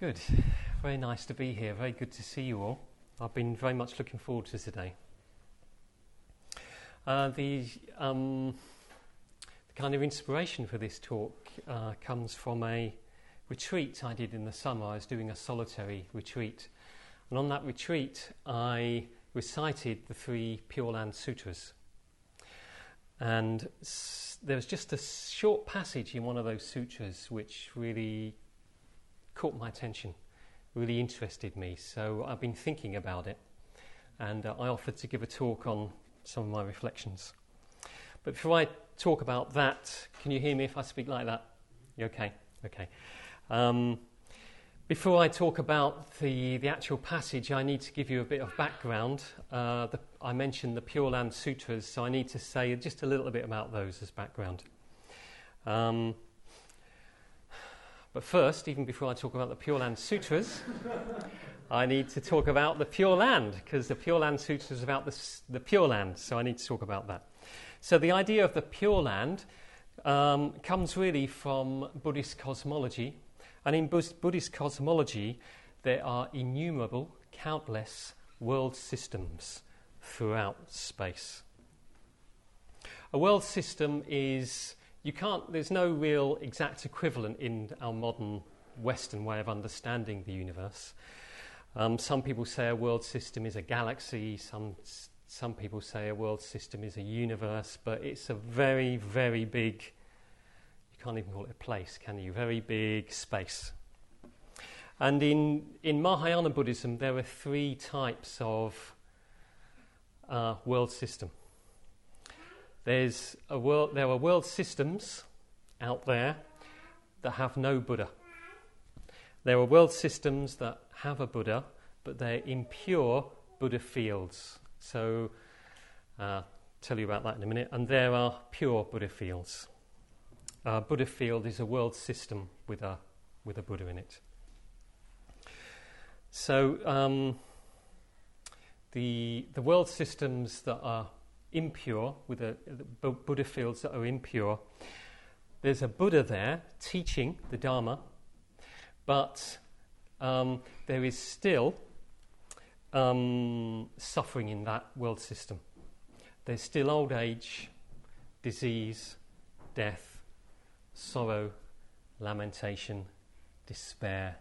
Good. Very nice to be here. Very good to see you all. I've been very much looking forward to today. Uh, the, um, the, kind of inspiration for this talk uh, comes from a retreat I did in the summer. I was doing a solitary retreat. And on that retreat, I recited the three Pure Land Sutras. And s- there was just a short passage in one of those sutras which really caught my attention, really interested me. So I've been thinking about it, and uh, I offered to give a talk on some of my reflections. But before I talk about that, can you hear me if I speak like that? You okay? Okay. Um, before I talk about the, the actual passage, I need to give you a bit of background. Uh, the, I mentioned the Pure Land Sutras, so I need to say just a little bit about those as background. Um, but first, even before I talk about the Pure Land Sutras, I need to talk about the Pure Land, because the Pure Land Sutras is about the, the Pure Land, so I need to talk about that. So, the idea of the Pure Land um, comes really from Buddhist cosmology. And in Buddhist cosmology, there are innumerable, countless world systems throughout space. A world system is you can't, there's no real exact equivalent in our modern Western way of understanding the universe. Um, some people say a world system is a galaxy, some, some people say a world system is a universe, but it's a very, very big, you can't even call it a place, can you? Very big space. And in, in Mahayana Buddhism, there are three types of uh, world system. There's a world, there are world systems out there that have no Buddha. There are world systems that have a Buddha, but they're impure Buddha fields. So, uh, tell you about that in a minute. And there are pure Buddha fields. A Buddha field is a world system with a with a Buddha in it. So, um, the the world systems that are impure, with a, the Buddha fields that are impure. There's a Buddha there teaching the Dharma, but um, there is still um, suffering in that world system. There's still old age, disease, death, sorrow, lamentation, despair,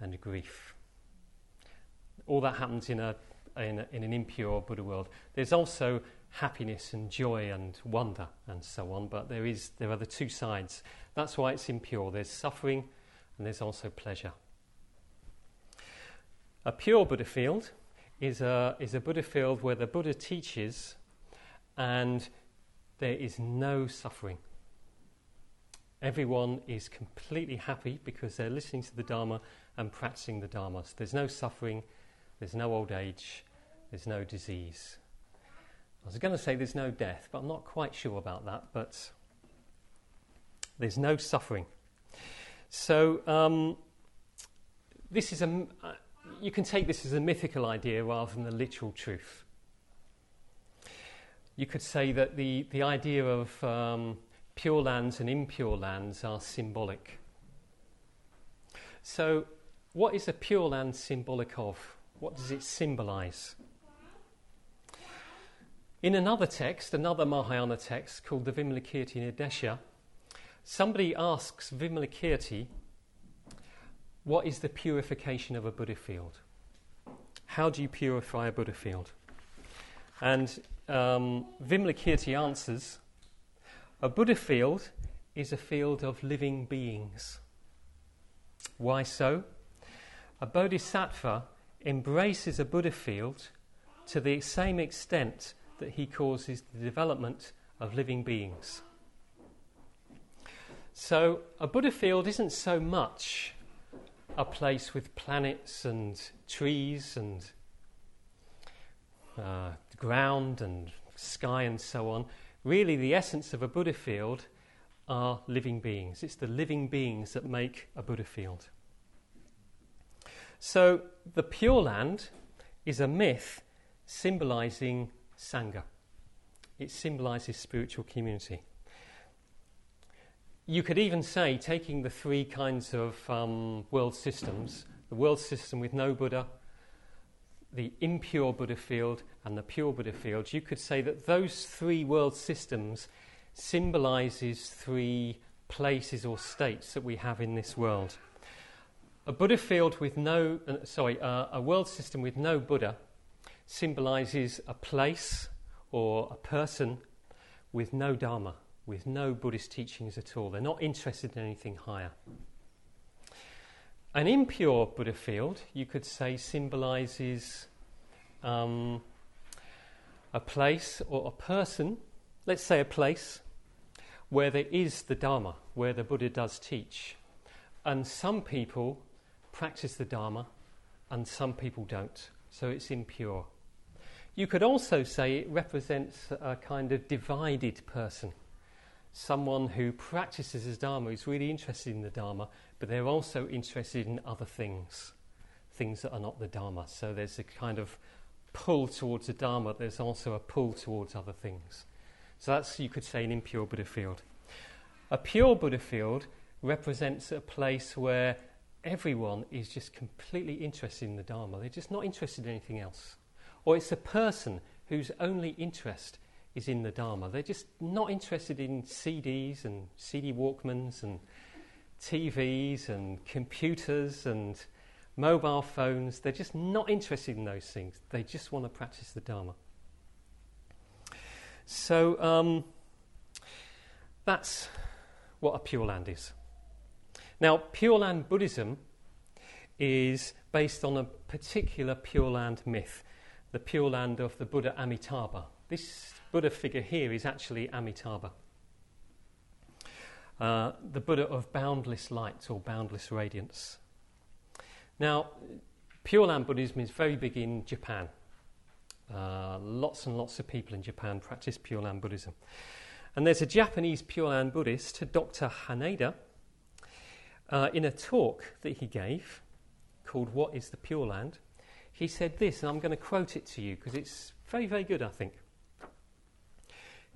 and grief. All that happens in, a, in, a, in an impure Buddha world. There's also happiness and joy and wonder and so on, but there, is, there are the two sides. That's why it's impure. There's suffering and there's also pleasure. A pure Buddha field is a, is a Buddha field where the Buddha teaches and there is no suffering. Everyone is completely happy because they're listening to the Dharma and practicing the Dharma. So there's no suffering, there's no old age, there's no disease. I was going to say there's no death, but I'm not quite sure about that. But there's no suffering. So um, this is a. Uh, you can take this as a mythical idea rather than the literal truth. You could say that the, the idea of um, pure lands and impure lands are symbolic. So, what is a pure land symbolic of? What does it symbolize? In another text, another Mahayana text called the Vimalakirti Nidesha, somebody asks Vimalakirti, what is the purification of a Buddha field? How do you purify a Buddha field? And um, Vimalakirti answers, a Buddha field is a field of living beings. Why so? A bodhisattva embraces a Buddha field to the same extent that he causes the development of living beings. So, a Buddha field isn't so much a place with planets and trees and uh, ground and sky and so on. Really, the essence of a Buddha field are living beings. It's the living beings that make a Buddha field. So, the Pure Land is a myth symbolizing Sangha. It symbolizes spiritual community. you could even say, taking the three kinds of um, world systems the world system with no Buddha, the impure Buddha field, and the pure Buddha field, you could say that those three world systems symbolizes three places or states that we have in this world. A Buddha field with no, uh, sorry, uh, a world system with no Buddha symbolizes a place or a person with no Dharma with no Buddhist teachings at all. They're not interested in anything higher. An impure Buddha field, you could say, symbolizes um, a place or a person, let's say a place, where there is the Dharma, where the Buddha does teach. And some people practice the Dharma and some people don't. So it's impure. You could also say it represents a kind of divided person someone who practices his Dharma, who's really interested in the Dharma, but they're also interested in other things, things that are not the Dharma. So there's a kind of pull towards the Dharma, there's also a pull towards other things. So that's, you could say, an impure Buddha field. A pure Buddha field represents a place where everyone is just completely interested in the Dharma. They're just not interested in anything else. Or it's a person whose only interest is in the Dharma. They're just not interested in CDs and CD Walkmans and TVs and computers and mobile phones. They're just not interested in those things. They just want to practice the Dharma. So um, that's what a Pure Land is. Now, Pure Land Buddhism is based on a particular Pure Land myth, the Pure Land of the Buddha Amitabha. This Buddha figure here is actually Amitabha, uh, the Buddha of boundless light or boundless radiance. Now, Pure Land Buddhism is very big in Japan. Uh, lots and lots of people in Japan practice Pure Land Buddhism. And there's a Japanese Pure Land Buddhist, Dr. Haneda, uh, in a talk that he gave called What is the Pure Land? He said this, and I'm going to quote it to you because it's very, very good, I think.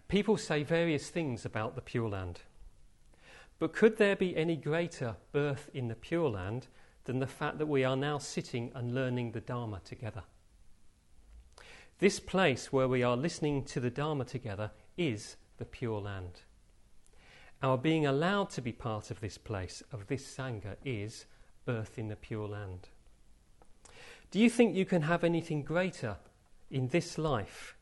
People say various things about the Pure Land. But could there be any greater birth in the Pure Land than the fact that we are now sitting and learning the Dharma together? This place where we are listening to the Dharma together is the Pure Land. Our being allowed to be part of this place, of this Sangha, is birth in the Pure Land. Do you think you can have anything greater in this life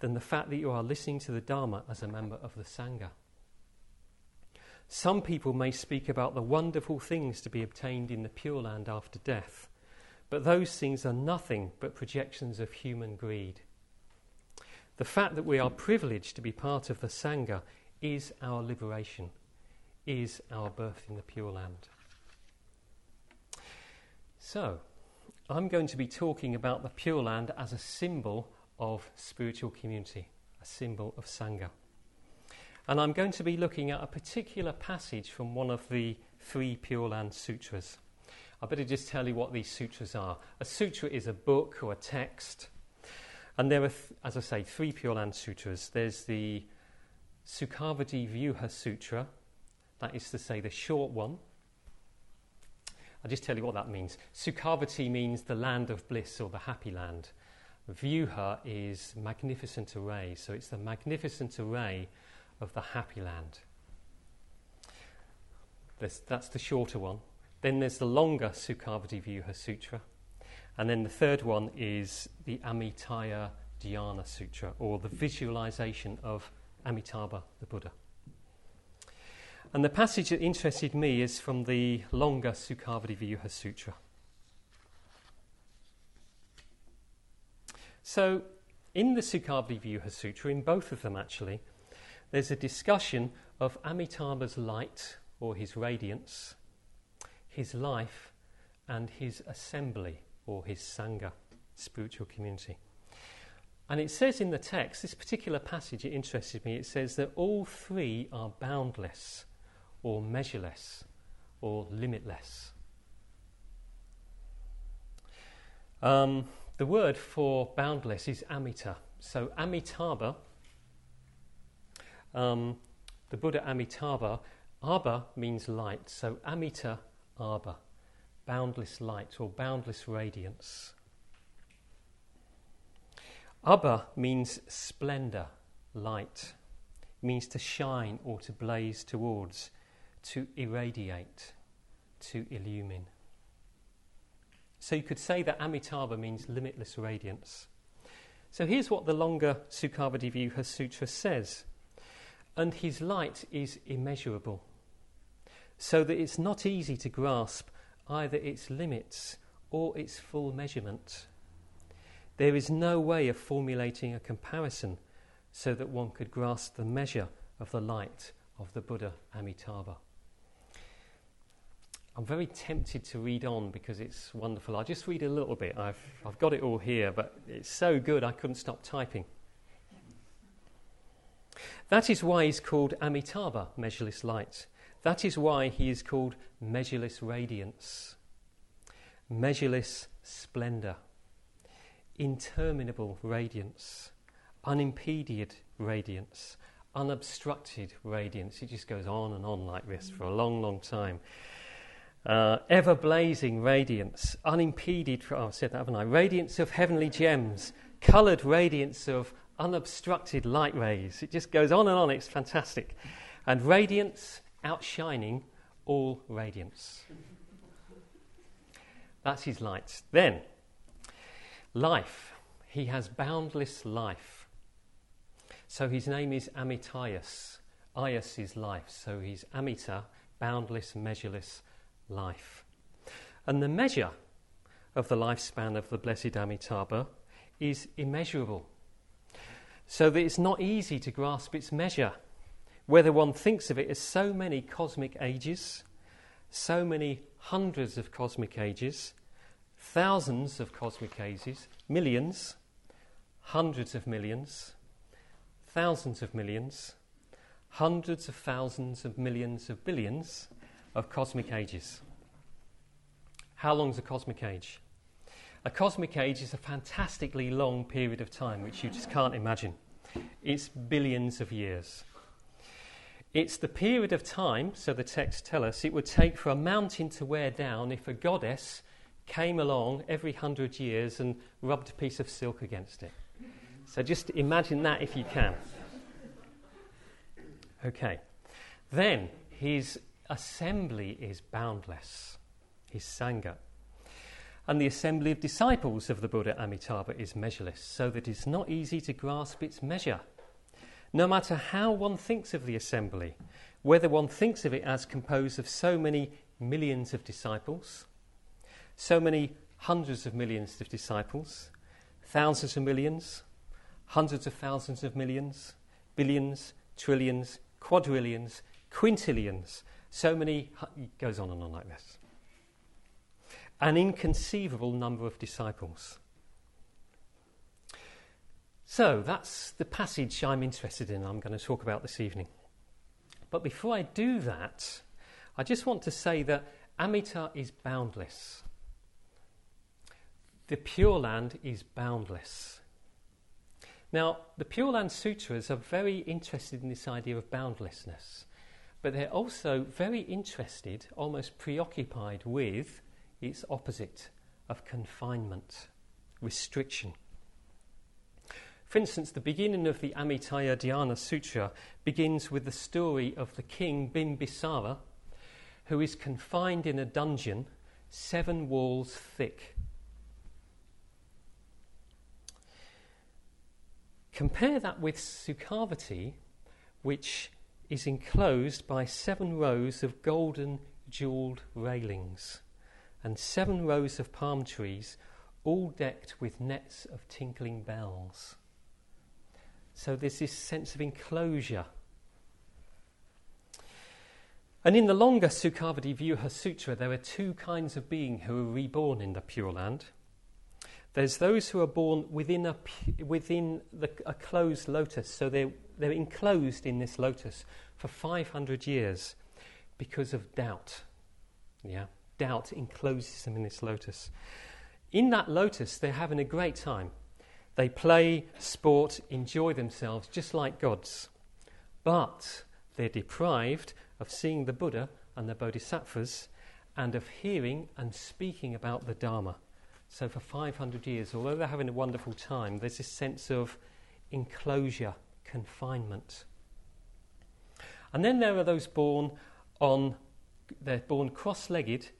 than the fact that you are listening to the Dharma as a member of the Sangha. Some people may speak about the wonderful things to be obtained in the Pure Land after death, but those things are nothing but projections of human greed. The fact that we are privileged to be part of the Sangha is our liberation, is our birth in the Pure Land. So, I'm going to be talking about the Pure Land as a symbol of spiritual community, a symbol of Sangha. And I'm going to be looking at a particular passage from one of the three Pure Land Sutras. I better just tell you what these sutras are. A sutra is a book or a text. And there are, th- as I say, three Pure Land Sutras. There's the Sukhavati Vyuha Sutra, that is to say, the short one. I'll just tell you what that means. Sukhavati means the land of bliss or the happy land. Vyuha is magnificent array, so it's the magnificent array of the happy land. that's the shorter one. Then there's the longer Sukhavati Vyuha Sutra. And then the third one is the Amitaya Dhyana Sutra, or the visualization of Amitabha, the Buddha. And the passage that interested me is from the longer Sukhavati Vyuha Sutra. So, in the Sukhavati Vyuha Sutra, in both of them actually, there's a discussion of Amitabha's light or his radiance, his life, and his assembly or his Sangha, spiritual community. And it says in the text, this particular passage, it interested me, it says that all three are boundless or measureless or limitless. Um, the word for boundless is amita. So, Amitabha, um, the Buddha Amitabha, Abha means light, so Amita Abha, boundless light or boundless radiance. Abha means splendor, light. It means to shine or to blaze towards, to irradiate, to illumine. So you could say that Amitabha means limitless radiance. So here's what the longer Sukhavati Sutra says. And his light is immeasurable, so that it's not easy to grasp either its limits or its full measurement. There is no way of formulating a comparison so that one could grasp the measure of the light of the Buddha Amitabha. I'm very tempted to read on because it's wonderful. I'll just read a little bit. I've, I've got it all here, but it's so good I couldn't stop typing. That is why he's called Amitabha, measureless light. That is why he is called measureless radiance, measureless splendor, interminable radiance, unimpeded radiance, unobstructed radiance. It just goes on and on like this for a long, long time. Uh, ever blazing radiance, unimpeded, oh, I've said that, haven't I? Radiance of heavenly gems, coloured radiance of unobstructed light rays. It just goes on and on, it's fantastic. And radiance outshining all radiance. That's his light. Then, life. He has boundless life. So his name is Amitayas. Ayas is life. So he's Amita, boundless, measureless life. And the measure of the lifespan of the blessed Amitabha is immeasurable. So that it's not easy to grasp its measure, whether one thinks of it as so many cosmic ages, so many hundreds of cosmic ages, thousands of cosmic ages, millions, hundreds of millions, thousands of millions, hundreds of thousands of millions of billions of cosmic ages. How long is a cosmic age? A cosmic age is a fantastically long period of time which you just can't imagine. It's billions of years. It's the period of time, so the texts tell us, it would take for a mountain to wear down if a goddess came along every hundred years and rubbed a piece of silk against it. So just imagine that if you can. Okay. Then his assembly is boundless, his Sangha. And the assembly of disciples of the Buddha Amitabha is measureless, so that it's not easy to grasp its measure. No matter how one thinks of the assembly, whether one thinks of it as composed of so many millions of disciples, so many hundreds of millions of disciples, thousands of millions, hundreds of thousands of millions, billions, trillions, quadrillions, quintillions, so many, goes on and on like this. An inconceivable number of disciples. So that's the passage I'm interested in, I'm going to talk about this evening. But before I do that, I just want to say that Amita is boundless. The Pure Land is boundless. Now, the Pure Land Sutras are very interested in this idea of boundlessness, but they're also very interested, almost preoccupied with its opposite of confinement, restriction. For instance, the beginning of the Amitaya Dhyana Sutra begins with the story of the king Bimbisara, who is confined in a dungeon seven walls thick. Compare that with Sukhavati, which is enclosed by seven rows of golden jewelled railings and seven rows of palm trees, all decked with nets of tinkling bells. So there's this sense of enclosure. And in the longer Sukhavati Vyuha Sutra, there are two kinds of being who are reborn in the Pure Land. There's those who are born within a, within the, a closed lotus, so they're, they're enclosed in this lotus for 500 years because of doubt. Yeah, doubt encloses them in this lotus. In that lotus, they're having a great time. They play, sport, enjoy themselves just like gods. But they're deprived of seeing the Buddha and the Bodhisattvas and of hearing and speaking about the Dharma. So, for 500 years, although they're having a wonderful time, there's this sense of enclosure, confinement. And then there are those born on, they're born cross legged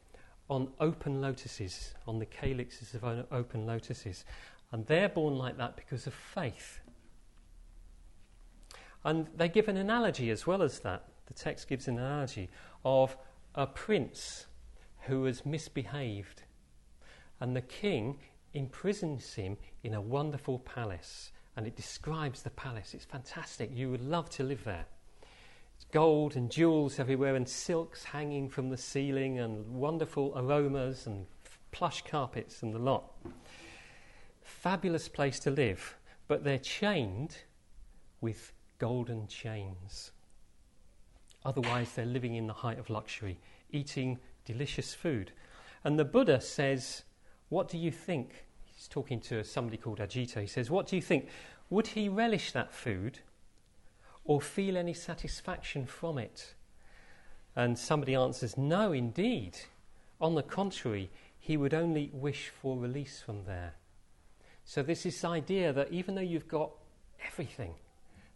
on open lotuses, on the calyxes of open lotuses. And they're born like that because of faith. And they give an analogy as well as that. The text gives an analogy of a prince who has misbehaved. And the king imprisons him in a wonderful palace. And it describes the palace. It's fantastic. You would love to live there. It's gold and jewels everywhere, and silks hanging from the ceiling, and wonderful aromas, and plush carpets, and the lot. Fabulous place to live, but they're chained with golden chains. Otherwise, they're living in the height of luxury, eating delicious food. And the Buddha says, What do you think? He's talking to somebody called Ajita. He says, What do you think? Would he relish that food or feel any satisfaction from it? And somebody answers, No, indeed. On the contrary, he would only wish for release from there. So this idea that even though you've got everything,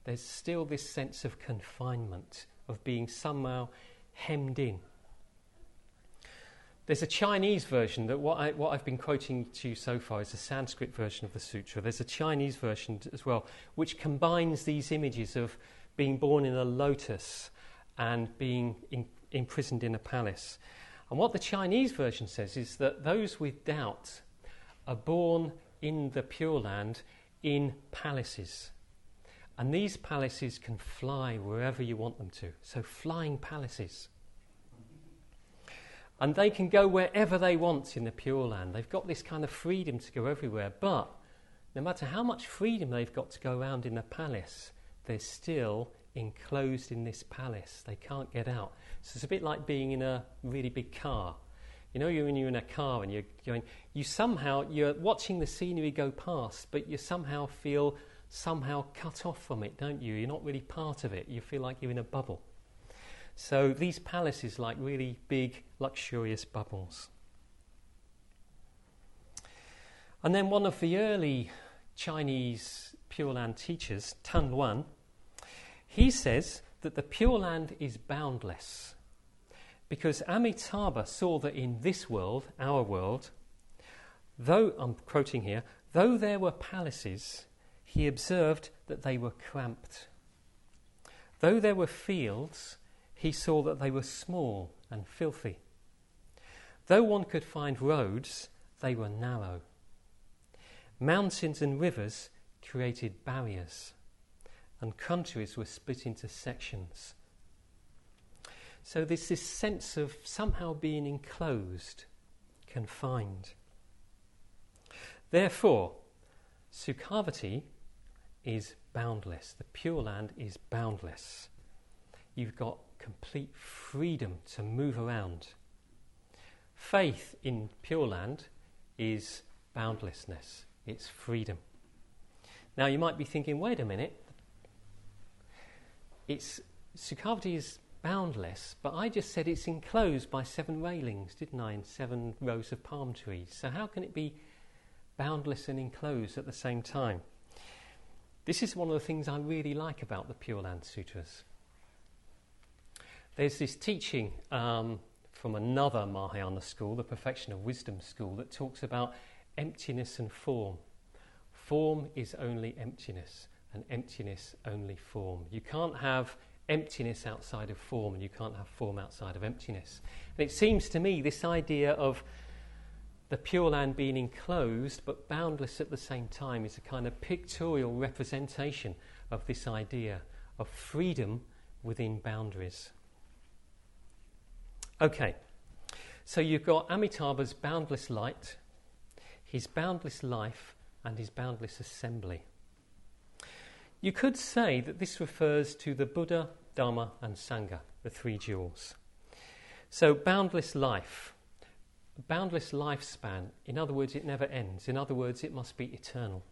there's still this sense of confinement, of being somehow hemmed in. There's a Chinese version that what, I, what I've been quoting to you so far is a Sanskrit version of the sutra. There's a Chinese version as well, which combines these images of being born in a lotus and being in, imprisoned in a palace. And what the Chinese version says is that those with doubt are born in the Pure Land in palaces. And these palaces can fly wherever you want them to. So, flying palaces. And they can go wherever they want in the Pure Land. They've got this kind of freedom to go everywhere. But no matter how much freedom they've got to go around in the palace, they're still enclosed in this palace. They can't get out. So it's a bit like being in a really big car. You know, when you're in a car and you're going, you somehow, you're watching the scenery go past, but you somehow feel somehow cut off from it, don't you? You're not really part of it. You feel like you're in a bubble. So these palaces like really big, luxurious bubbles. And then one of the early Chinese Pure Land teachers, Tan Luan, he says that the Pure Land is boundless. Because Amitabha saw that in this world, our world, though, I'm quoting here, though there were palaces, he observed that they were cramped. Though there were fields, he saw that they were small and filthy. Though one could find roads, they were narrow. Mountains and rivers created barriers, and countries were split into sections. So there's this sense of somehow being enclosed, confined. Therefore, Sukhavati is boundless. The Pure Land is boundless. You've got complete freedom to move around. Faith in Pure Land is boundlessness, it's freedom. Now you might be thinking, wait a minute, it's Sukhavati is boundless, but I just said it's enclosed by seven railings, didn't I, and seven rows of palm trees. So how can it be boundless and enclosed at the same time? This is one of the things I really like about the Pure Land Sutras. There's this teaching um, from another Mahayana school, the Perfection of Wisdom school, that talks about emptiness and form. Form is only emptiness, and emptiness only form. You can't have emptiness outside of form, and you can't have form outside of emptiness. And it seems to me this idea of the Pure Land being enclosed but boundless at the same time is a kind of pictorial representation of this idea of freedom within boundaries. Okay, so you've got Amitabha's boundless light, his boundless life, and his boundless assembly. You could say that this refers to the Buddha, Dharma, and Sangha, the three jewels. So, boundless life, boundless lifespan, in other words, it never ends. In other words, it must be eternal.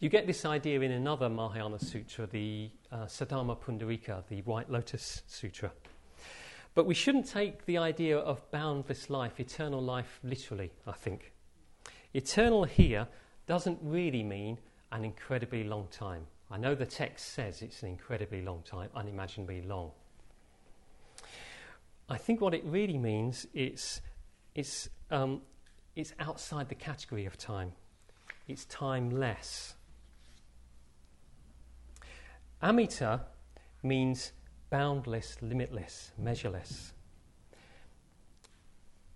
You get this idea in another Mahayana sutra, the uh, Saddharma Pundarika, the White Lotus Sutra. But we shouldn't take the idea of boundless life, eternal life, literally, I think. Eternal here doesn't really mean an incredibly long time. I know the text says it's an incredibly long time, unimaginably long. I think what it really means is it's, um, it's outside the category of time. It's timeless. Amita means boundless, limitless, measureless.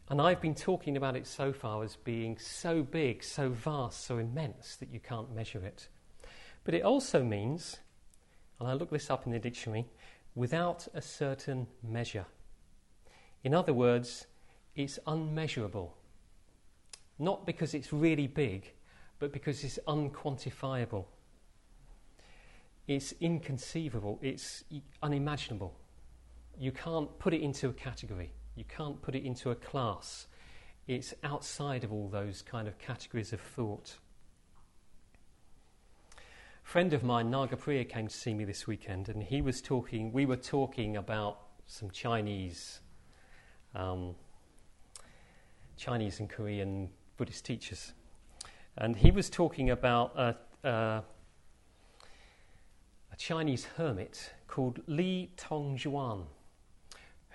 And I've been talking about it so far as being so big, so vast, so immense that you can't measure it. But it also means, and I looked this up in the dictionary, without a certain measure. In other words, it's unmeasurable. Not because it's really big, but because it's unquantifiable. It's inconceivable, it's unimaginable. You can't put it into a category, you can't put it into a class. It's outside of all those kind of categories of thought. A friend of mine, Nagapriya, came to see me this weekend, and he was talking, we were talking about some Chinese, um, Chinese and Korean Buddhist teachers. And he was talking about a, a Chinese hermit called Li Tongxuan,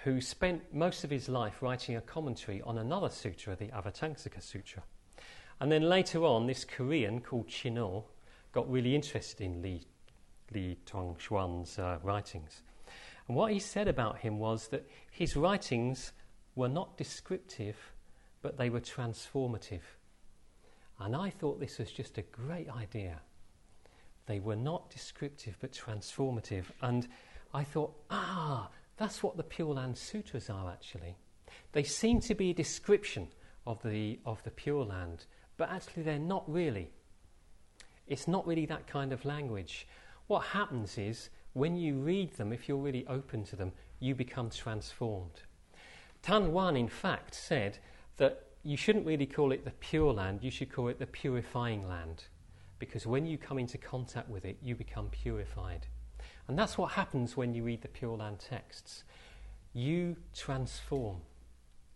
who spent most of his life writing a commentary on another sutra, the Avatamsaka Sutra. And then later on, this Korean called Chinul got really interested in Li, Li Tongxuan's uh, writings. And what he said about him was that his writings were not descriptive, but they were transformative. And I thought this was just a great idea. They were not descriptive but transformative. And I thought, ah, that's what the Pure Land Sutras are actually. They seem to be a description of the, of the Pure Land, but actually they're not really. It's not really that kind of language. What happens is, when you read them, if you're really open to them, you become transformed. Tan Luan, in fact, said that you shouldn't really call it the Pure Land, you should call it the Purifying Land because when you come into contact with it, you become purified. And that's what happens when you read the Pure Land texts. You transform.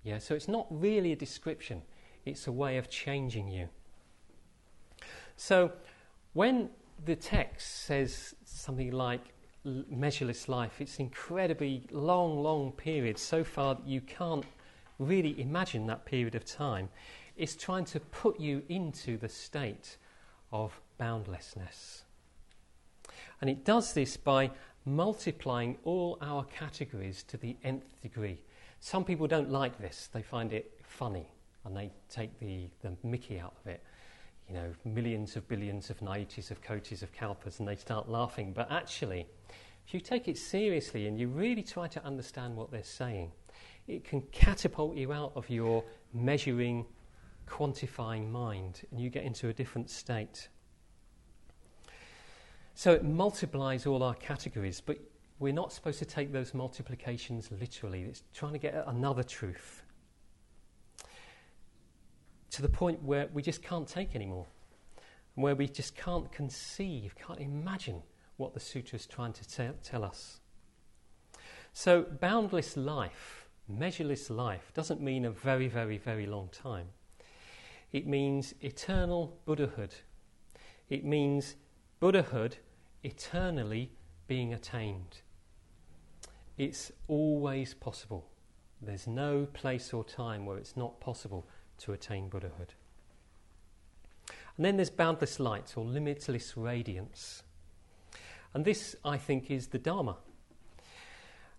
Yeah, so it's not really a description, it's a way of changing you. So when the text says something like measureless life, it's incredibly long, long period, so far that you can't really imagine that period of time. It's trying to put you into the state of boundlessness. And it does this by multiplying all our categories to the nth degree. Some people don't like this, they find it funny, and they take the, the mickey out of it. You know, millions of billions of naitis, of kotis, of kalpas, and they start laughing. But actually, if you take it seriously and you really try to understand what they're saying, it can catapult you out of your measuring, quantifying mind, and you get into a different state. So it multiplies all our categories, but we're not supposed to take those multiplications literally. It's trying to get another truth to the point where we just can't take anymore, where we just can't conceive, can't imagine what the sutra is trying to te- tell us. So, boundless life, measureless life, doesn't mean a very, very, very long time. It means eternal Buddhahood. It means Buddhahood eternally being attained. It's always possible. There's no place or time where it's not possible to attain Buddhahood. And then there's boundless light or limitless radiance. And this, I think, is the Dharma.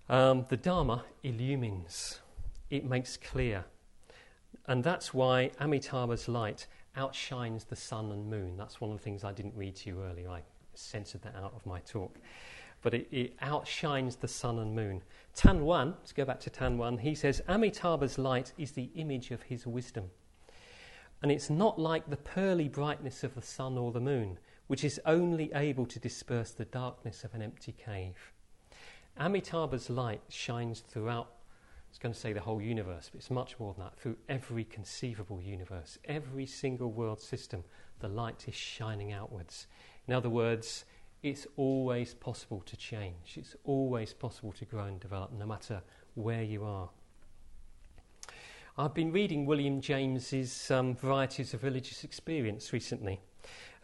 Um, the Dharma illumines, it makes clear. And that's why Amitabha's light outshines the sun and moon. That's one of the things I didn't read to you earlier. I censored that out of my talk. But it, it outshines the sun and moon. Tan Luan, let's go back to Tan Luan, he says Amitabha's light is the image of his wisdom. And it's not like the pearly brightness of the sun or the moon, which is only able to disperse the darkness of an empty cave. Amitabha's light shines throughout was going to say the whole universe, but it's much more than that. Through every conceivable universe, every single world system, the light is shining outwards. In other words, it's always possible to change. It's always possible to grow and develop, no matter where you are. I've been reading William James's um, Varieties of Religious Experience recently,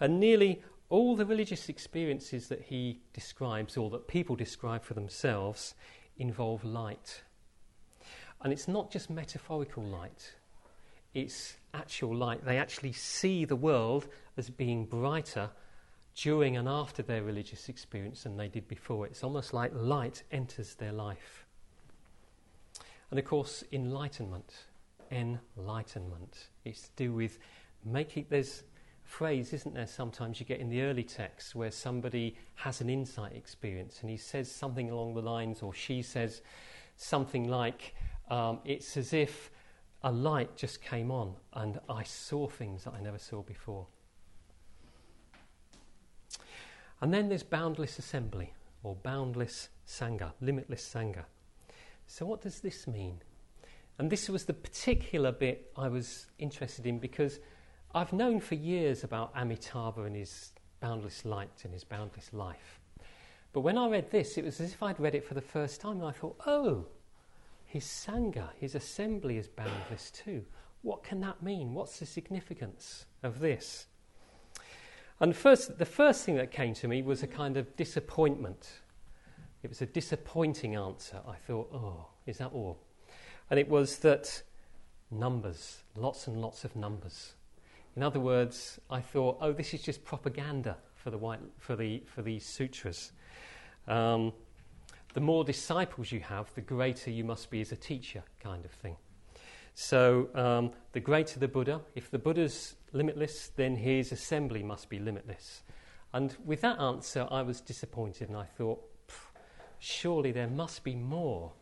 and nearly all the religious experiences that he describes, or that people describe for themselves, involve light. And it's not just metaphorical light, it's actual light. They actually see the world as being brighter during and after their religious experience than they did before. It's almost like light enters their life. And of course, enlightenment, enlightenment, it's to do with making, there's a phrase, isn't there, sometimes you get in the early texts where somebody has an insight experience and he says something along the lines, or she says something like, um, it's as if a light just came on and I saw things that I never saw before. And then there's boundless assembly or boundless Sangha, limitless Sangha. So, what does this mean? And this was the particular bit I was interested in because I've known for years about Amitabha and his boundless light and his boundless life. But when I read this, it was as if I'd read it for the first time, and I thought, oh, his Sangha, his assembly is boundless too. What can that mean? What's the significance of this? And first, the first thing that came to me was a kind of disappointment. It was a disappointing answer. I thought, oh, is that all? And it was that numbers, lots and lots of numbers. In other words, I thought, oh, this is just propaganda for the, white, for the, for these sutras. Um, the more disciples you have, the greater you must be as a teacher, kind of thing. So, um, the greater the Buddha, if the Buddha's limitless, then his assembly must be limitless. And with that answer, I was disappointed and I thought, surely there must be more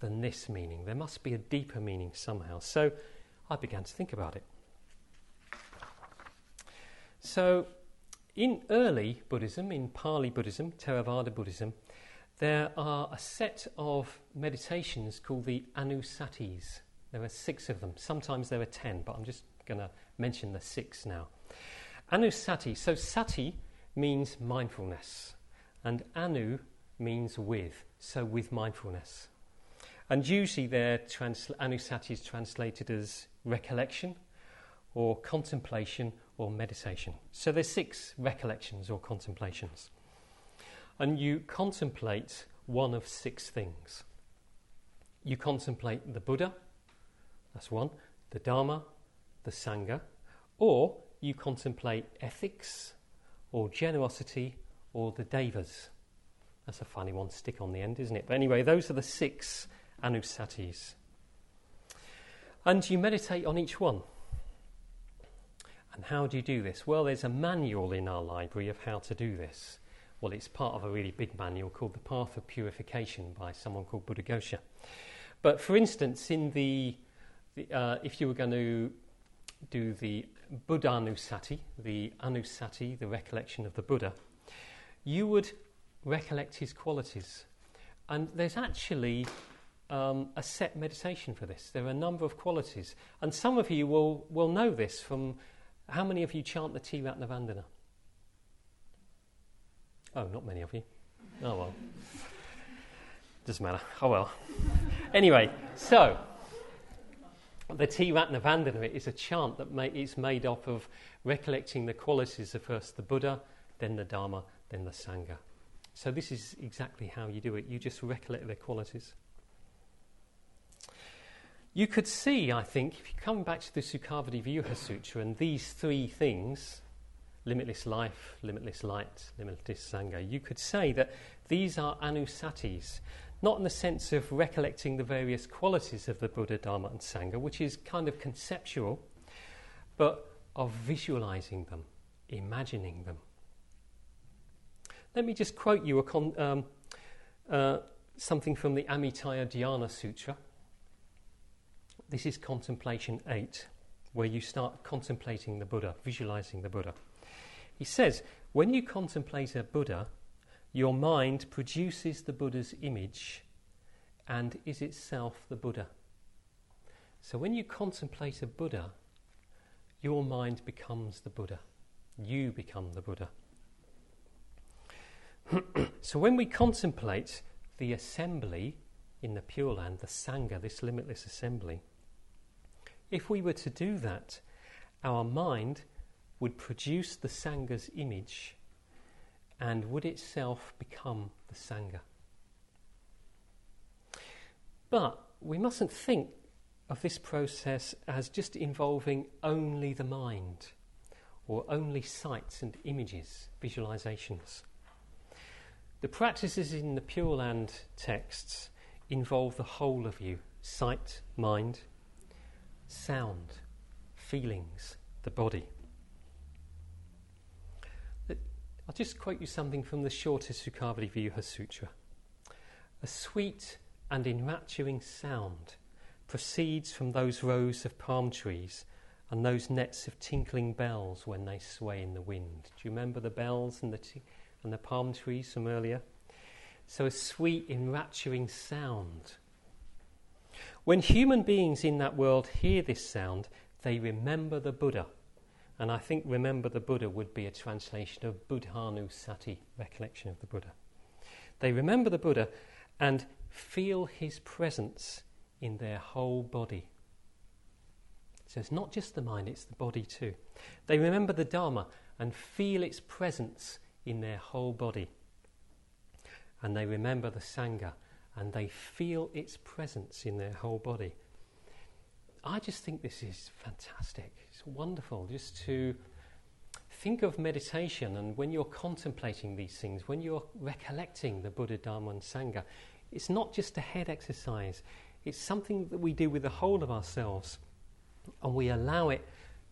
than this meaning. There must be a deeper meaning somehow. So, I began to think about it. So, in early Buddhism, in Pali Buddhism, Theravada Buddhism, there are a set of meditations called the Anusatis. There are six of them. Sometimes there are ten, but I'm just going to mention the six now. Anusati. So sati means mindfulness, and anu means with. So with mindfulness. And usually their trans- anusati is translated as recollection, or contemplation, or meditation. So there's six recollections or contemplations. And you contemplate one of six things. You contemplate the Buddha, that's one, the Dharma, the Sangha, or you contemplate ethics, or generosity, or the Devas. That's a funny one stick on the end, isn't it? But anyway, those are the six Anusatis. And you meditate on each one. And how do you do this? Well, there's a manual in our library of how to do this. Well, it's part of a really big manual called The Path of Purification by someone called Buddhaghosa. But for instance, in the the, uh, if you were going to do the Buddhanusati, the Anusati, the recollection of the Buddha, you would recollect his qualities. And there's actually um, a set meditation for this. There are a number of qualities. And some of you will, will know this from how many of you chant the Triratnavandana? Oh, not many of you. Oh well. Doesn't matter. Oh well. Anyway, so the Triratnavandana is a chant that is made up of recollecting the qualities of first the Buddha, then the Dharma, then the Sangha. So this is exactly how you do it. You just recollect their qualities. You could see, I think, if you come back to the Sukhavati Vyuha Sutra and these three things limitless life, limitless light, limitless Sangha you could say that these are anusatis not in the sense of recollecting the various qualities of the Buddha, Dharma, and Sangha, which is kind of conceptual, but of visualizing them, imagining them. Let me just quote you con- um, uh, something from the Amitaya Dhyana Sutra. This is contemplation 8, where you start contemplating the Buddha, visualizing the Buddha. He says, when you contemplate a Buddha, your mind produces the Buddha's image and is itself the Buddha. So when you contemplate a Buddha, your mind becomes the Buddha. You become the Buddha. so when we contemplate the assembly in the Pure Land, the Sangha, this limitless assembly, if we were to do that, our mind would produce the Sangha's image and would itself become the Sangha. But we mustn't think of this process as just involving only the mind or only sights and images, visualizations. The practices in the Pure Land texts involve the whole of you sight, mind, sound, feelings, the body. I'll just quote you something from the shortest Sukhavati Vyuha Sutra. A sweet and enrapturing sound proceeds from those rows of palm trees and those nets of tinkling bells when they sway in the wind. Do you remember the bells and the, t- and the palm trees from earlier? So, a sweet, enrapturing sound. When human beings in that world hear this sound, they remember the Buddha. And I think remember the Buddha would be a translation of Buddhanusati, recollection of the Buddha. They remember the Buddha and feel his presence in their whole body. So it's not just the mind, it's the body too. They remember the Dharma and feel its presence in their whole body. And they remember the Sangha and they feel its presence in their whole body. I just think this is fantastic. It's wonderful just to think of meditation and when you're contemplating these things, when you're recollecting the Buddha, Dharma, and Sangha, it's not just a head exercise, it's something that we do with the whole of ourselves and we allow it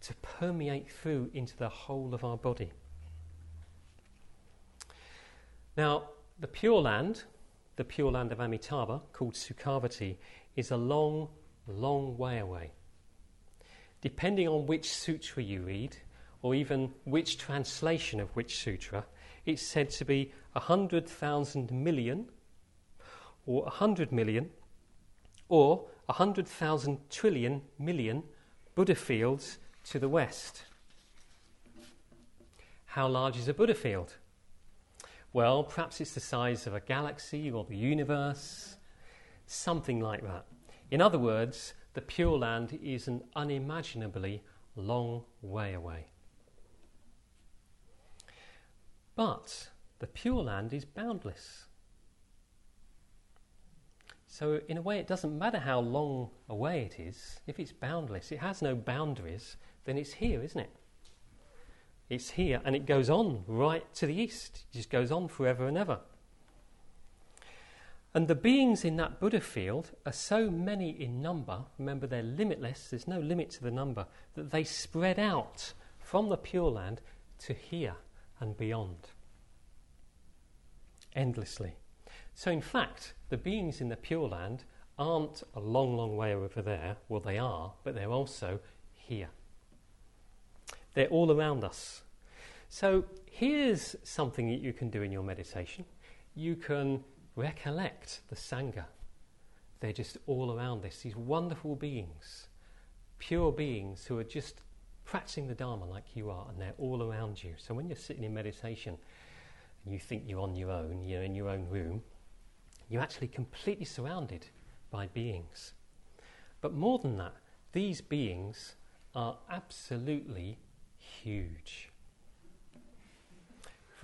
to permeate through into the whole of our body. Now, the Pure Land, the Pure Land of Amitabha, called Sukhavati, is a long, long way away. Depending on which sutra you read, or even which translation of which sutra, it's said to be 100,000 million, or 100 million, or 100,000 trillion million Buddha fields to the west. How large is a Buddha field? Well, perhaps it's the size of a galaxy or the universe, something like that. In other words, the Pure Land is an unimaginably long way away. But the Pure Land is boundless. So, in a way, it doesn't matter how long away it is. If it's boundless, it has no boundaries, then it's here, isn't it? It's here, and it goes on right to the east. It just goes on forever and ever. And the beings in that Buddha field are so many in number, remember they're limitless, there's no limit to the number, that they spread out from the Pure Land to here and beyond. Endlessly. So, in fact, the beings in the Pure Land aren't a long, long way over there. Well, they are, but they're also here. They're all around us. So, here's something that you can do in your meditation you can recollect the Sangha. They're just all around this, these wonderful beings, pure beings who are just practicing the Dharma like you are, and they're all around you. So, when you're sitting in meditation and you think you're on your own, you're in your own room, you're actually completely surrounded by beings. But more than that, these beings are absolutely huge.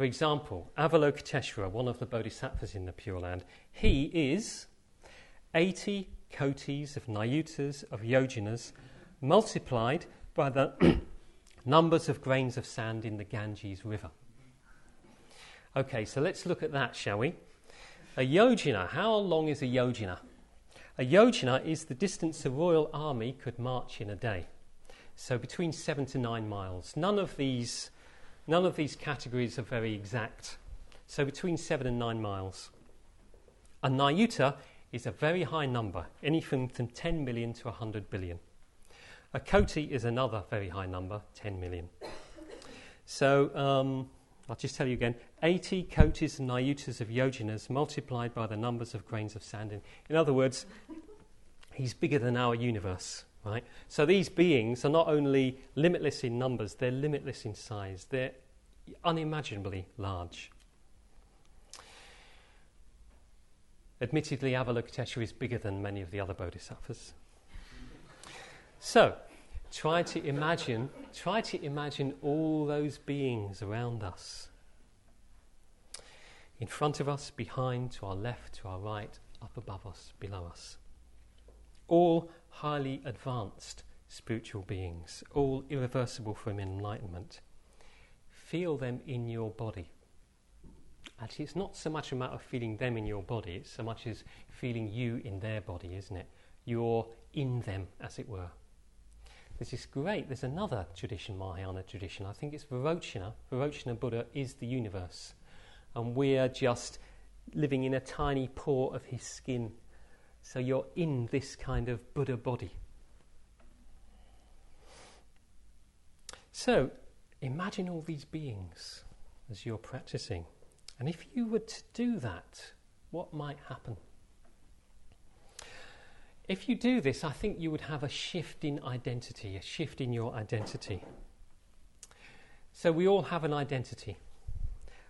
For example, Avalokiteshvara, one of the bodhisattvas in the Pure Land, he is 80 kotis of nayutas, of yojanas, multiplied by the numbers of grains of sand in the Ganges River. Okay, so let's look at that, shall we? A yojana, how long is a yojana? A yojana is the distance a royal army could march in a day. So between seven to nine miles. None of these, none of these categories are very exact. So between seven and nine miles. A nayuta is a very high number, anything from 10 million to 100 billion. A koti is another very high number, 10 million. So um, I'll just tell you again 80 kotis and nayutas of yojanas multiplied by the numbers of grains of sand. In, in other words, he's bigger than our universe, right? So these beings are not only limitless in numbers, they're limitless in size. They're unimaginably large. Admittedly, Avalokiteshvara is bigger than many of the other bodhisattvas. So, try to imagine, try to imagine all those beings around us. In front of us, behind, to our left, to our right, up above us, below us. All highly advanced spiritual beings, all irreversible from enlightenment. Feel them in your body. Actually, it's not so much a matter of feeling them in your body, it's so much as feeling you in their body, isn't it? You're in them, as it were. This is great. There's another tradition, Mahayana tradition. I think it's Vairocana. Vairocana Buddha is the universe. And we're just living in a tiny pore of his skin. So you're in this kind of Buddha body. So imagine all these beings as you're practicing. And if you were to do that, what might happen? If you do this, I think you would have a shift in identity, a shift in your identity. So we all have an identity,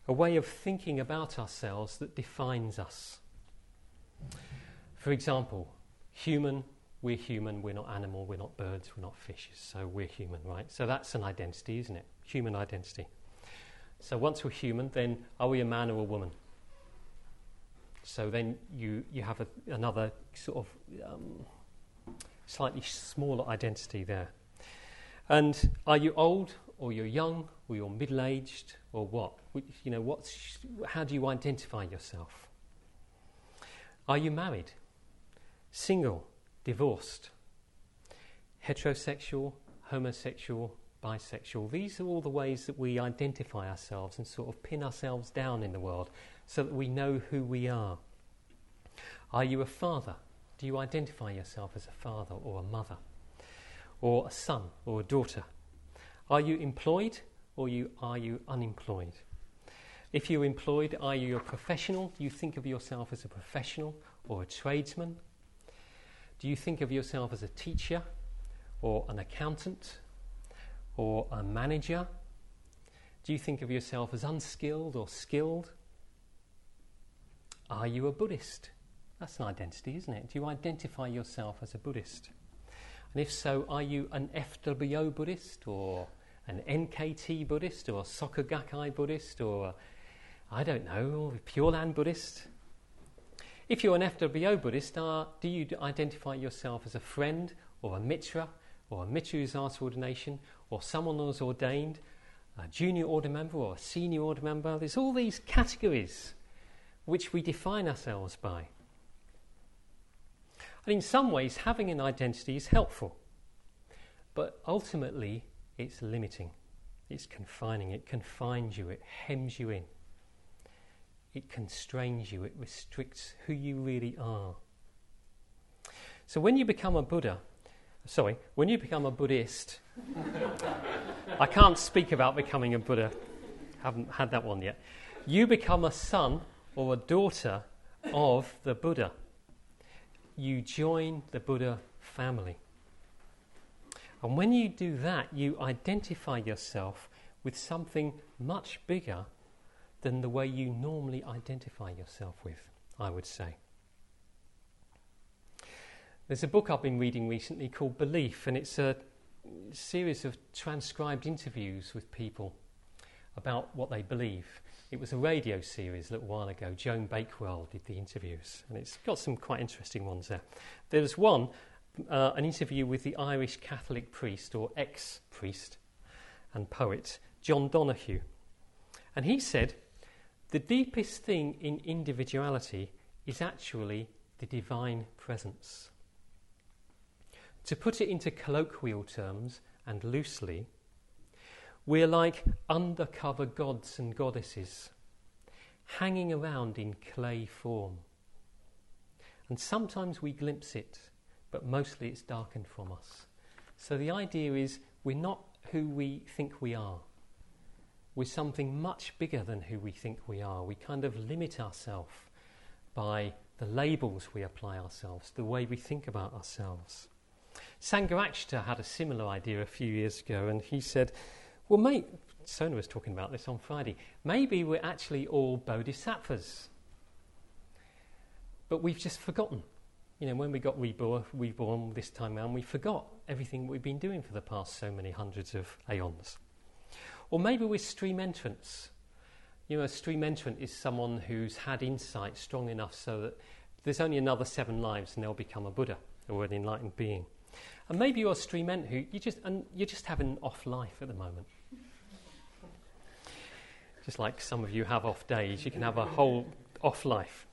a way of thinking about ourselves that defines us. For example, human, we're human, we're not animal, we're not birds, we're not fishes, so we're human, right? So that's an identity, isn't it? Human identity. So once we're human, then are we a man or a woman? So then you, you have a, another sort of um, slightly smaller identity there. And are you old or you're young or you're middle aged or what? You know, what's, how do you identify yourself? Are you married, single, divorced, heterosexual, homosexual, bisexual. These are all the ways that we identify ourselves and sort of pin ourselves down in the world so that we know who we are. Are you a father? Do you identify yourself as a father or a mother? Or a son or a daughter? Are you employed or you, are you unemployed? If you're employed, are you a professional? Do you think of yourself as a professional or a tradesman? Do you think of yourself as a teacher or an accountant or a manager? Do you think of yourself as unskilled or skilled? Are you a Buddhist? That's an identity, isn't it? Do you identify yourself as a Buddhist? And if so, are you an FWBO Buddhist or an NKT Buddhist or a Soka Gakkai Buddhist or, I don't know, a Pure Land Buddhist? If you're an FWBO Buddhist, are, do you identify yourself as a friend or a mitra or a mitra who's asked ordination or someone who's ordained, a junior order member or a senior order member. There's all these categories which we define ourselves by. And in some ways, having an identity is helpful, but ultimately, it's limiting, it's confining, it confines you, it hems you in, it constrains you, it restricts who you really are. So when you become a Buddha, sorry, when you become a Buddhist, I can't speak about becoming a Buddha, haven't had that one yet. You become a son or a daughter of the Buddha. You join the Buddha family. And when you do that, you identify yourself with something much bigger than the way you normally identify yourself with, I would say. There's a book I've been reading recently called Belief, and it's a series of transcribed interviews with people about what they believe. It was a radio series a little while ago. Joan Bakewell did the interviews, and it's got some quite interesting ones there. There's one, uh, an interview with the Irish Catholic priest or ex priest and poet, John O'Donohue. And he said, The deepest thing in individuality is actually the divine presence. To put it into colloquial terms and loosely, we're like undercover gods and goddesses hanging around in clay form. And sometimes we glimpse it, but mostly it's darkened from us. So the idea is we're not who we think we are. We're something much bigger than who we think we are. We kind of limit ourselves by the labels we apply ourselves, the way we think about ourselves. Sangharakshita had a similar idea a few years ago, and he said, Well, mate, Sona was talking about this on Friday, maybe we're actually all bodhisattvas. But we've just forgotten. You know, when we got reborn, reborn this time around, we forgot everything we've been doing for the past so many hundreds of aeons. Or maybe we're stream entrants. You know, a stream entrant is someone who's had insight strong enough so that there's only another seven lives and they'll become a Buddha or an enlightened being. And maybe you're a stream entrant who you just and you're just having an off life at the moment. just like some of you have off days, you can have a whole off life.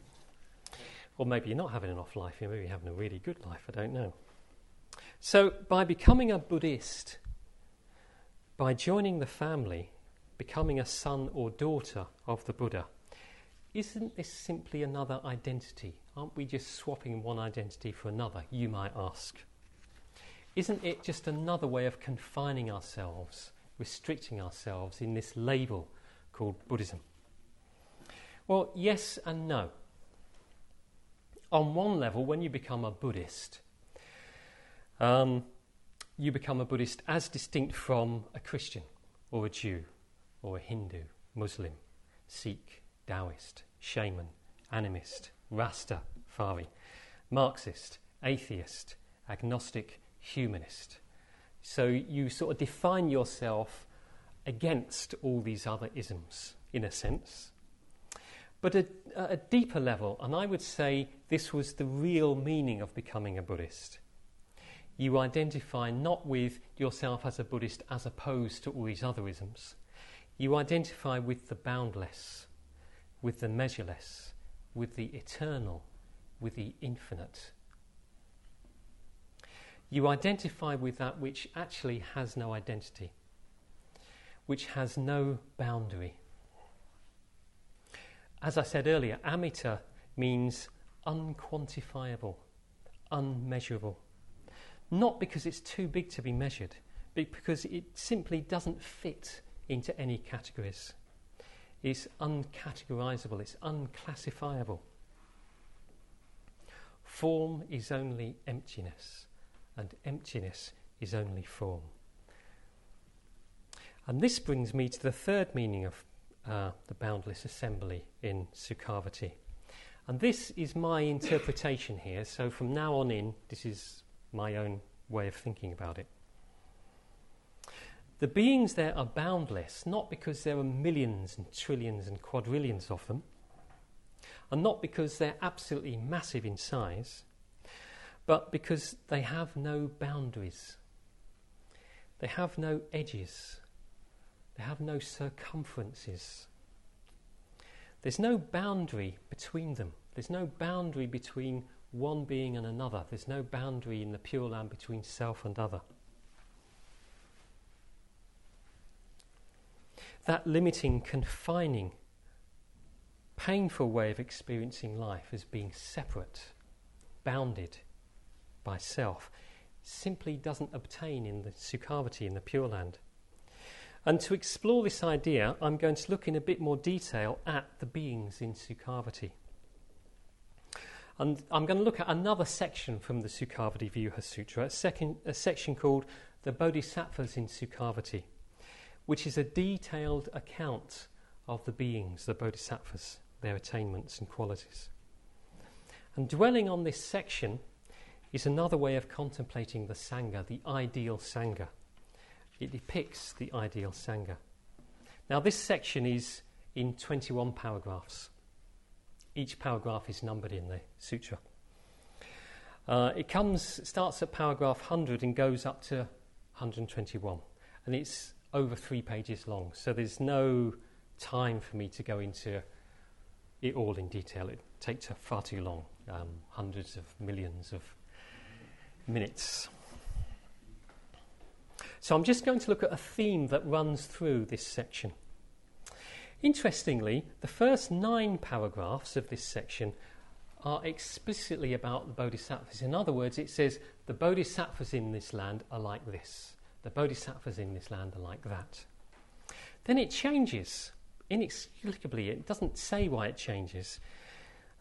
Or maybe you're not having an off life, you're maybe having a really good life, I don't know. So, by becoming a Buddhist, by joining the family, becoming a son or daughter of the Buddha, isn't this simply another identity? Aren't we just swapping one identity for another, you might ask? Isn't it just another way of confining ourselves, restricting ourselves in this label called Buddhism? Well, yes and no. On one level, when you become a Buddhist, um, you become a Buddhist as distinct from a Christian? Or a Jew? Or a Hindu, Muslim, Sikh, Taoist, shaman, animist, Rasta, Fari, Marxist, atheist, agnostic, humanist. So you sort of define yourself against all these other isms, in a sense. But at a deeper level, and I would say this was the real meaning of becoming a Buddhist you identify not with yourself as a Buddhist as opposed to all these other isms. You identify with the boundless, with the measureless, with the eternal, with the infinite. You identify with that which actually has no identity, which has no boundary. As I said earlier, amita means unquantifiable, unmeasurable not because it's too big to be measured, but because it simply doesn't fit into any categories. It's uncategorizable, it's unclassifiable. Form is only emptiness, and emptiness is only form. And this brings me to the third meaning of uh, the boundless assembly in Sukhavati. And this is my interpretation here, so from now on in, this is my own way of thinking about it. The beings there are boundless, not because there are millions and trillions and quadrillions of them, and not because they're absolutely massive in size, but because they have no boundaries. They have no edges. They have no circumferences. There's no boundary between them. There's no boundary between one being and another. There's no boundary in the Pure Land between self and other. That limiting, confining, painful way of experiencing life as being separate, bounded by self, simply doesn't obtain in the Sukhavati, in the Pure Land. And to explore this idea, I'm going to look in a bit more detail at the beings in Sukhavati. And I'm going to look at another section from the Sukhavati Vyuha Sutra, a, second, a section called The Bodhisattvas in Sukhavati, which is a detailed account of the beings, the Bodhisattvas, their attainments and qualities. And dwelling on this section is another way of contemplating the Sangha, the ideal Sangha. It depicts the ideal Sangha. Now, this section is in 21 paragraphs. Each paragraph is numbered in the sutra. Uh, it comes, starts at paragraph 100 and goes up to 121. And it's over three pages long. So there's no time for me to go into it all in detail. It takes far too long, um, hundreds of millions of minutes. So I'm just going to look at a theme that runs through this section. Interestingly, the first nine paragraphs of this section are explicitly about the bodhisattvas. In other words, it says the bodhisattvas in this land are like this, the bodhisattvas in this land are like that. Then it changes inexplicably. It doesn't say why it changes.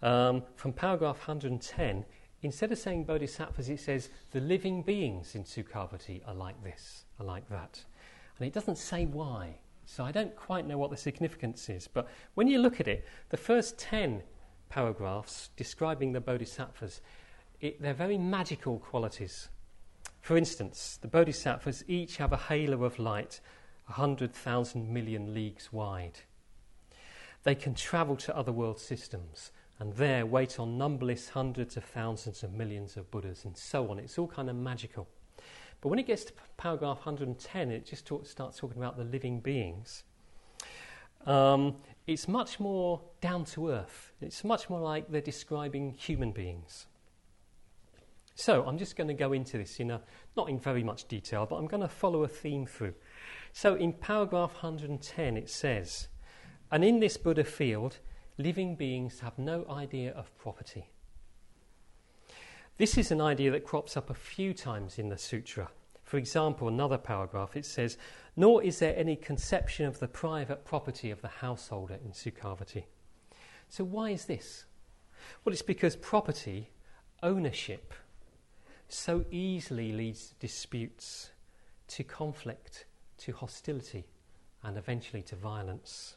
Um, from paragraph 110, instead of saying bodhisattvas, it says the living beings in Sukhavati are like this, are like that. And it doesn't say why. So I don't quite know what the significance is. But when you look at it, the first 10 paragraphs describing the bodhisattvas, it, they're very magical qualities. For instance, the bodhisattvas each have a halo of light 100,000 million leagues wide. They can travel to other world systems and there wait on numberless hundreds of thousands of millions of Buddhas and so on. It's all kind of magical. But when it gets to paragraph 110, it just talk, starts talking about the living beings. Um, it's much more down to earth. It's much more like they're describing human beings. So I'm just going to go into this in a, not in very much detail, but I'm going to follow a theme through. So in paragraph 110, it says, And in this Buddha field, living beings have no idea of property. This is an idea that crops up a few times in the sutra. For example, another paragraph it says, Nor is there any conception of the private property of the householder in Sukhavati. So, why is this? Well, it's because property, ownership, so easily leads to disputes, to conflict, to hostility, and eventually to violence.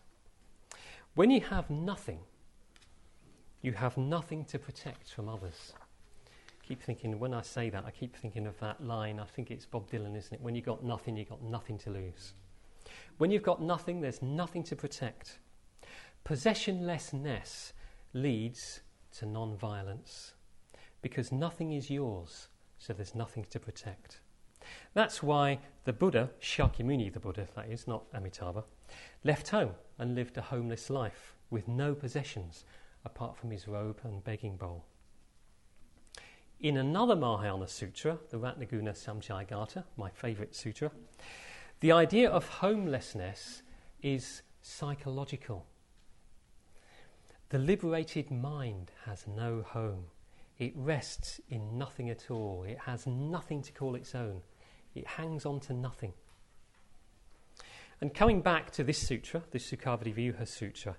When you have nothing, you have nothing to protect from others. Keep thinking, when I say that, I keep thinking of that line. I think it's Bob Dylan, isn't it? When you've got nothing, you've got nothing to lose. When you've got nothing, there's nothing to protect. Possessionlessness leads to non violence because nothing is yours, so there's nothing to protect. That's why the Buddha, Shakyamuni the Buddha, that is, not Amitabha, left home and lived a homeless life with no possessions apart from his robe and begging bowl. In another Mahayana sutra, the Ratnaguna Samcayagatha, my favourite sutra, the idea of homelessness is psychological. The liberated mind has no home. It rests in nothing at all. It has nothing to call its own. It hangs on to nothing. And coming back to this sutra, the Sukhavati Vyuha Sutra,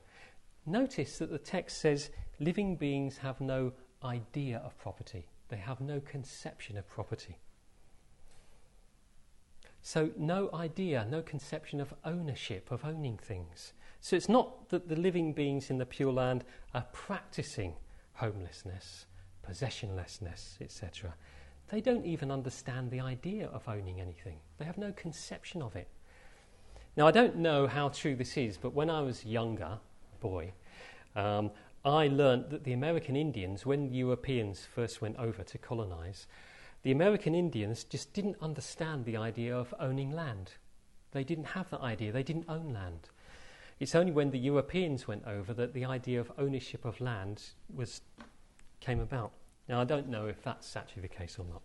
notice that the text says living beings have no idea of property, they have no conception of property. So, no idea, no conception of ownership, of owning things. So, it's not that the living beings in the Pure Land are practicing homelessness, possessionlessness, etc. They don't even understand the idea of owning anything, they have no conception of it. Now, I don't know how true this is, but when I was younger, boy, um, I learnt that the American Indians, when Europeans first went over to colonize, the American Indians just didn't understand the idea of owning land. They didn't have that idea, they didn't own land. It's only when the Europeans went over that the idea of ownership of land was, came about. Now, I don't know if that's actually the case or not.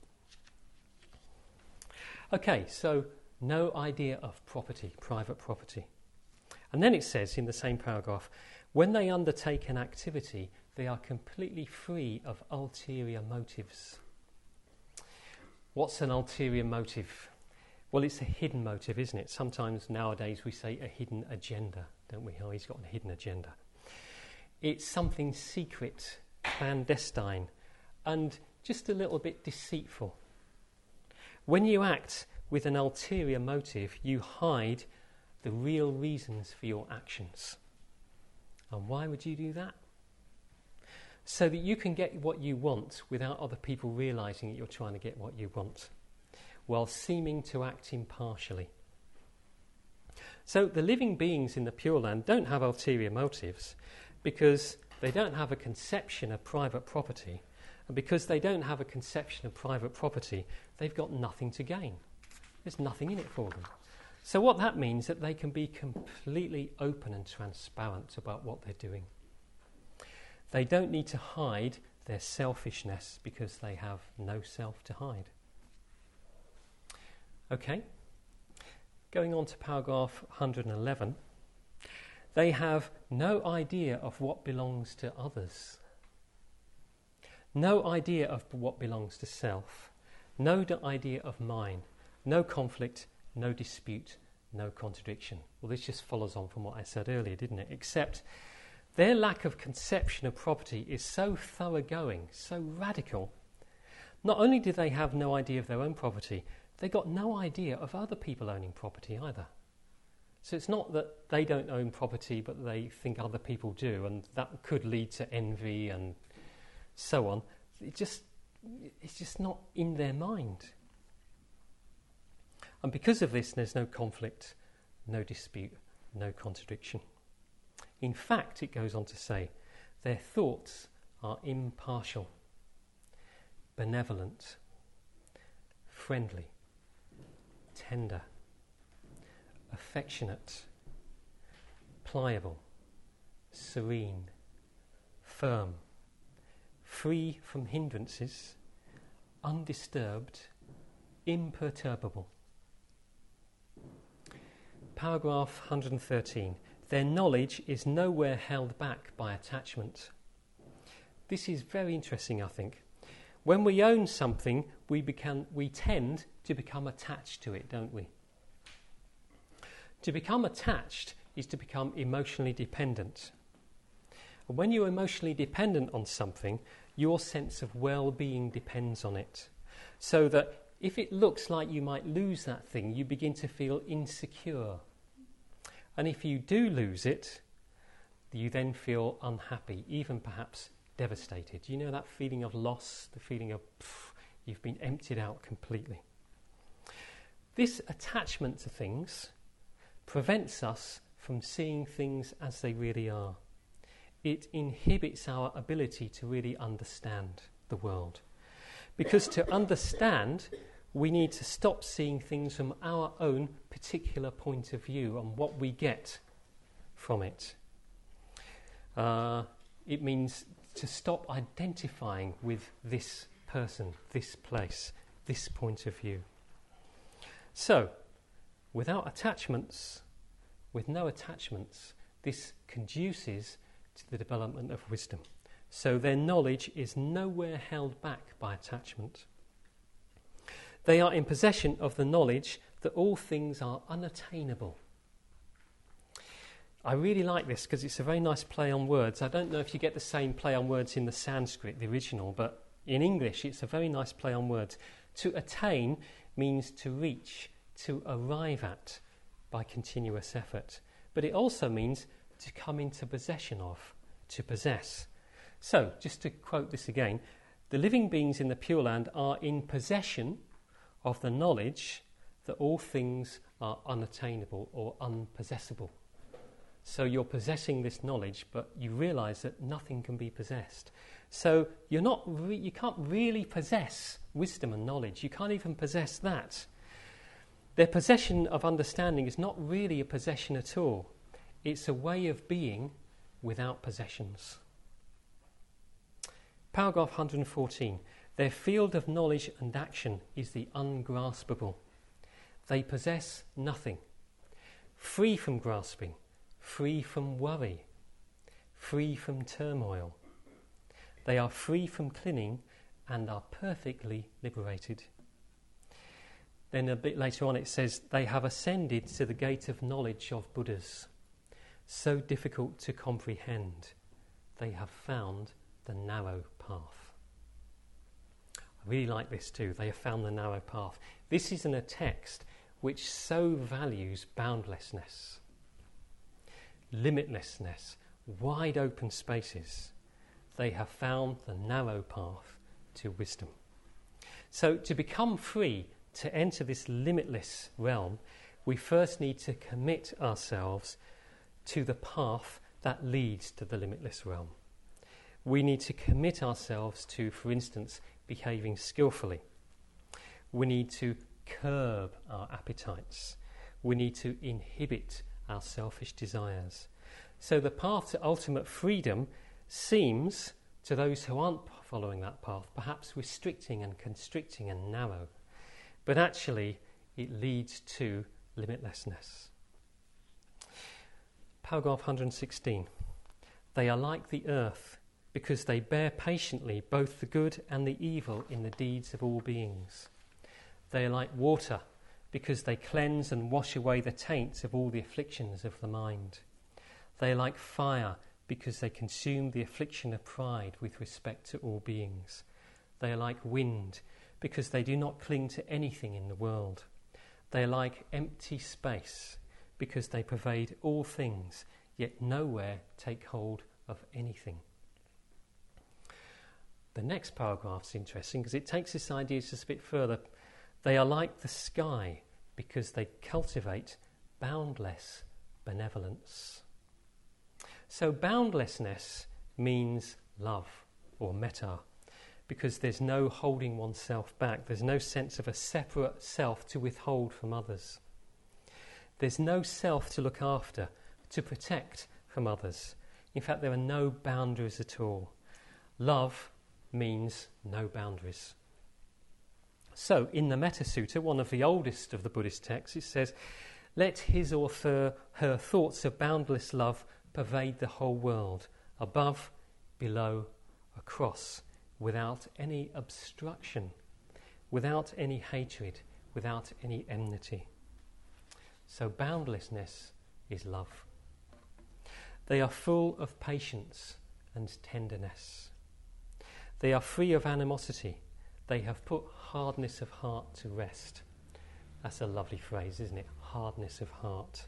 Okay, so no idea of property, private property. And then it says in the same paragraph when they undertake an activity, they are completely free of ulterior motives. What's an ulterior motive? Well, it's a hidden motive, isn't it? Sometimes nowadays we say a hidden agenda, don't we? Oh, he's got a hidden agenda. It's something secret, clandestine, and just a little bit deceitful. When you act with an ulterior motive, you hide the real reasons for your actions. And why would you do that? So that you can get what you want without other people realizing that you're trying to get what you want, while seeming to act impartially. So the living beings in the Pure Land don't have ulterior motives because they don't have a conception of private property. And because they don't have a conception of private property, they've got nothing to gain. There's nothing in it for them. So, what that means is that they can be completely open and transparent about what they're doing. They don't need to hide their selfishness because they have no self to hide. Okay, going on to paragraph 111. They have no idea of what belongs to others, no idea of what belongs to self, no idea of mine no conflict, no dispute, no contradiction. Well, this just follows on from what I said earlier, didn't it? Except their lack of conception of property is so thoroughgoing, so radical. Not only do they have no idea of their own property, they got no idea of other people owning property either. So it's not that they don't own property, but they think other people do, and that could lead to envy and so on. It just, it's just not in their mind. And because of this, there's no conflict, no dispute, no contradiction. In fact, it goes on to say, their thoughts are impartial, benevolent, friendly, tender, affectionate, pliable, serene, firm, free from hindrances, undisturbed, imperturbable. Paragraph 113. Their knowledge is nowhere held back by attachment. This is very interesting, I think. When we own something, we, become, we tend to become attached to it, don't we? To become attached is to become emotionally dependent. And when you're emotionally dependent on something, your sense of well being depends on it. So that if it looks like you might lose that thing, you begin to feel insecure. And if you do lose it, you then feel unhappy, even perhaps devastated. You know that feeling of loss, the feeling of pff, you've been emptied out completely. This attachment to things prevents us from seeing things as they really are. It inhibits our ability to really understand the world. Because to understand, we need to stop seeing things from our own particular point of view and what we get from it. Uh, it means to stop identifying with this person, this place, this point of view. So, without attachments, with no attachments, this conduces to the development of wisdom. So, their knowledge is nowhere held back by attachment. They are in possession of the knowledge that all things are unattainable. I really like this because it's a very nice play on words. I don't know if you get the same play on words in the Sanskrit, the original, but in English it's a very nice play on words. To attain means to reach, to arrive at by continuous effort. But it also means to come into possession of, to possess. So, just to quote this again, the living beings in the Pure Land are in possession of the knowledge that all things are unattainable or unpossessable. So you're possessing this knowledge, but you realize that nothing can be possessed. So you're not re- you can't really possess wisdom and knowledge. You can't even possess that. Their possession of understanding is not really a possession at all. It's a way of being without possessions. Paragraph 114. Their field of knowledge and action is the ungraspable. They possess nothing. Free from grasping, free from worry, free from turmoil. They are free from clinging and are perfectly liberated. Then a bit later on it says, They have ascended to the gate of knowledge of Buddhas, so difficult to comprehend. They have found the narrow path I really like this too. They have found the narrow path. This is in a text which so values boundlessness, limitlessness, wide open spaces. They have found the narrow path to wisdom. So, to become free, to enter this limitless realm, we first need to commit ourselves to the path that leads to the limitless realm. We need to commit ourselves to, for instance, behaving skillfully. We need to curb our appetites. We need to inhibit our selfish desires. So the path to ultimate freedom seems, to those who aren't following that path, perhaps restricting and constricting and narrow. But actually, it leads to limitlessness. Paragraph 116. They are like the earth because they bear patiently both the good and the evil in the deeds of all beings. They are like water because they cleanse and wash away the taints of all the afflictions of the mind. They are like fire because they consume the affliction of pride with respect to all beings. They are like wind because they do not cling to anything in the world. They are like empty space because they pervade all things, yet nowhere take hold of anything. The next paragraph is interesting because it takes this idea just a bit further. They are like the sky because they cultivate boundless benevolence. So, boundlessness means love or metta because there's no holding oneself back. There's no sense of a separate self to withhold from others. There's no self to look after, to protect from others. In fact, there are no boundaries at all. Love means no boundaries. So, in the Metta Sutta, one of the oldest of the Buddhist texts, it says, Let his or her, her thoughts of boundless love pervade the whole world, above, below, across, without any obstruction, without any hatred, without any enmity. So, boundlessness is love. They are full of patience and tenderness. They are free of animosity. They have put hardness of heart to rest. That's a lovely phrase, isn't it? Hardness of heart.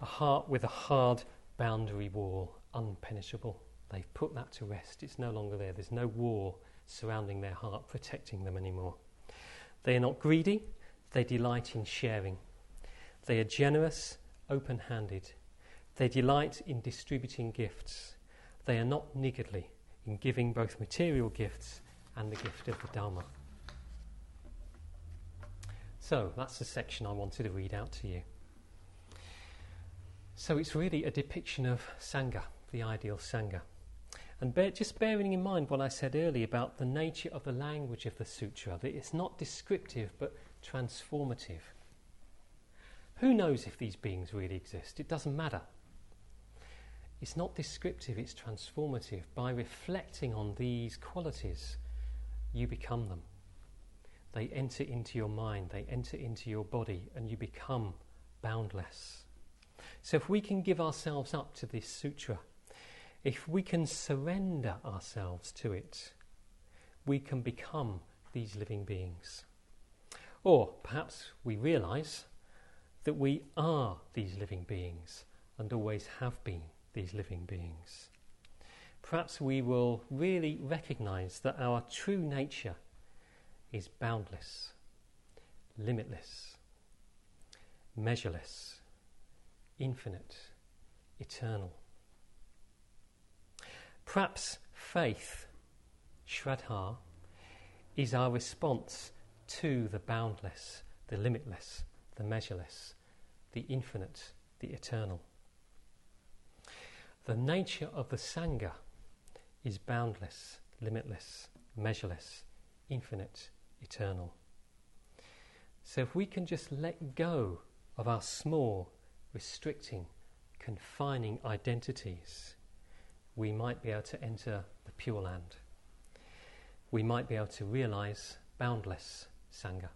A heart with a hard boundary wall, unpenetrable. They've put that to rest. It's no longer there. There's no war surrounding their heart, protecting them anymore. They are not greedy. They delight in sharing. They are generous, open handed. They delight in distributing gifts. They are not niggardly in giving both material gifts and the gift of the Dharma. So that's the section I wanted to read out to you. So it's really a depiction of Sangha, the ideal Sangha. And bear, just bearing in mind what I said earlier about the nature of the language of the sutra, that it's not descriptive but transformative. Who knows if these beings really exist? It doesn't matter. It's not descriptive, it's transformative. By reflecting on these qualities, you become them. They enter into your mind, they enter into your body, and you become boundless. So, if we can give ourselves up to this sutra, if we can surrender ourselves to it, we can become these living beings. Or perhaps we realize that we are these living beings and always have been these living beings. Perhaps we will really recognize that our true nature is boundless, limitless, measureless, infinite, eternal. Perhaps faith, Shraddha, is our response to the boundless, the limitless, the measureless, the infinite, the eternal. The nature of the Sangha is boundless, limitless, measureless, infinite, eternal. So if we can just let go of our small, restricting, confining identities, we might be able to enter the Pure Land. We might be able to realize boundless Sangha.